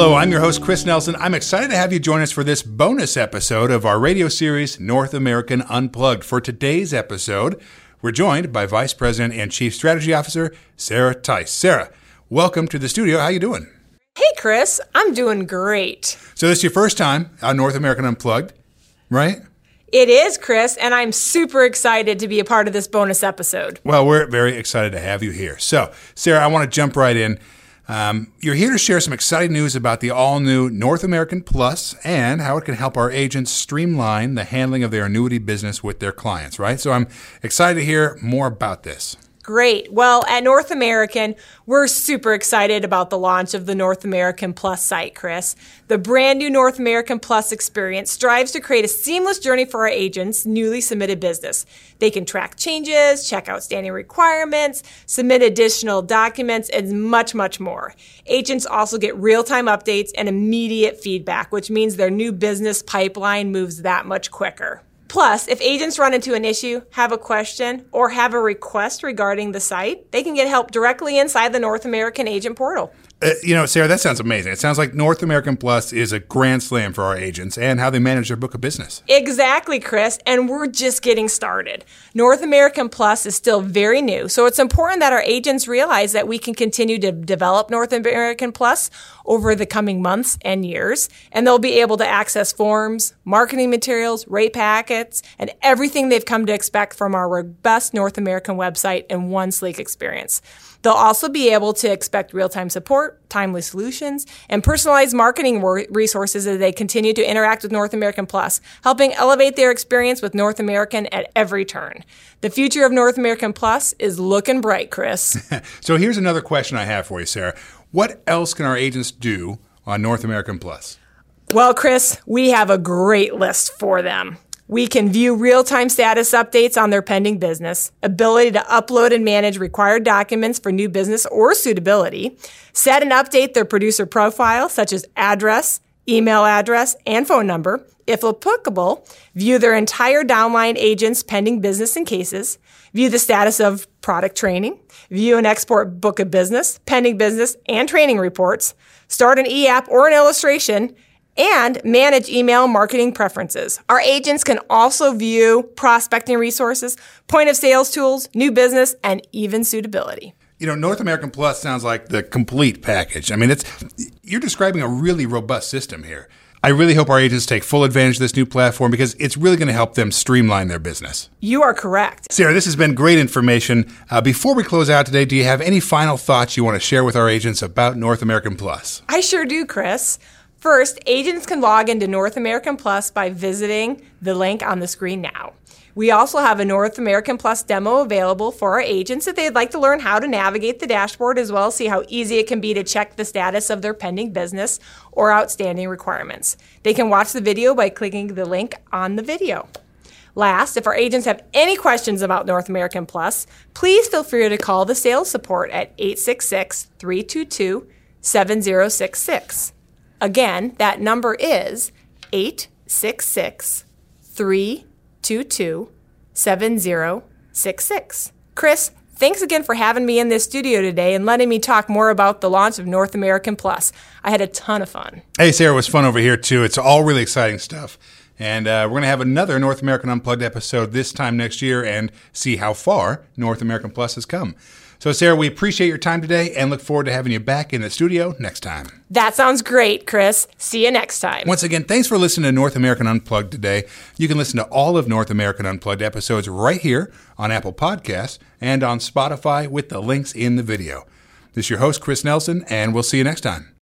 Hello, I'm your host, Chris Nelson. I'm excited to have you join us for this bonus episode of our radio series, North American Unplugged. For today's episode, we're joined by Vice President and Chief Strategy Officer, Sarah Theis. Sarah, welcome to the studio. How you doing? Hey, Chris. I'm doing great. So this is your first time on North American Unplugged, right? It is, Chris, and I'm super excited to be a part of this bonus episode. Well, we're very excited to have you here. So, Sarah, I want to jump right in. Um, you're here to share some exciting news about the all new North American Plus and how it can help our agents streamline the handling of their annuity business with their clients, right? So I'm excited to hear more about this. Great. Well, at North American, we're super excited about the launch of the North American Plus site, Chris. The brand new North American Plus experience strives to create a seamless journey for our agents' newly submitted business. They can track changes, check outstanding requirements, submit additional documents, and much, much more. Agents also get real time updates and immediate feedback, which means their new business pipeline moves that much quicker. Plus, if agents run into an issue, have a question, or have a request regarding the site, they can get help directly inside the North American Agent Portal. Uh, you know, Sarah, that sounds amazing. It sounds like North American Plus is a grand slam for our agents and how they manage their book of business. Exactly, Chris. And we're just getting started. North American Plus is still very new, so it's important that our agents realize that we can continue to develop North American Plus over the coming months and years, and they'll be able to access forms, marketing materials, rate packets, and everything they've come to expect from our robust North American website in one sleek experience. They'll also be able to expect real time support, timely solutions, and personalized marketing resources as they continue to interact with North American Plus, helping elevate their experience with North American at every turn. The future of North American Plus is looking bright, Chris. so here's another question I have for you, Sarah. What else can our agents do on North American Plus? Well, Chris, we have a great list for them. We can view real time status updates on their pending business, ability to upload and manage required documents for new business or suitability, set and update their producer profile, such as address, email address, and phone number. If applicable, view their entire downline agent's pending business and cases, view the status of product training, view and export book of business, pending business, and training reports, start an e-app or an illustration, and manage email marketing preferences. Our agents can also view prospecting resources, point of sales tools, new business, and even suitability. You know, North American Plus sounds like the complete package. I mean, it's you're describing a really robust system here. I really hope our agents take full advantage of this new platform because it's really going to help them streamline their business. You are correct. Sarah, this has been great information. Uh, before we close out today, do you have any final thoughts you want to share with our agents about North American Plus? I sure do, Chris. First, agents can log into North American Plus by visiting the link on the screen now. We also have a North American Plus demo available for our agents if they'd like to learn how to navigate the dashboard as well as see how easy it can be to check the status of their pending business or outstanding requirements. They can watch the video by clicking the link on the video. Last, if our agents have any questions about North American Plus, please feel free to call the sales support at 866 322 7066. Again, that number is 866 322 7066. Chris, thanks again for having me in this studio today and letting me talk more about the launch of North American Plus. I had a ton of fun. Hey, Sarah, it was fun over here too. It's all really exciting stuff. And uh, we're going to have another North American Unplugged episode this time next year and see how far North American Plus has come. So, Sarah, we appreciate your time today and look forward to having you back in the studio next time. That sounds great, Chris. See you next time. Once again, thanks for listening to North American Unplugged today. You can listen to all of North American Unplugged episodes right here on Apple Podcasts and on Spotify with the links in the video. This is your host, Chris Nelson, and we'll see you next time.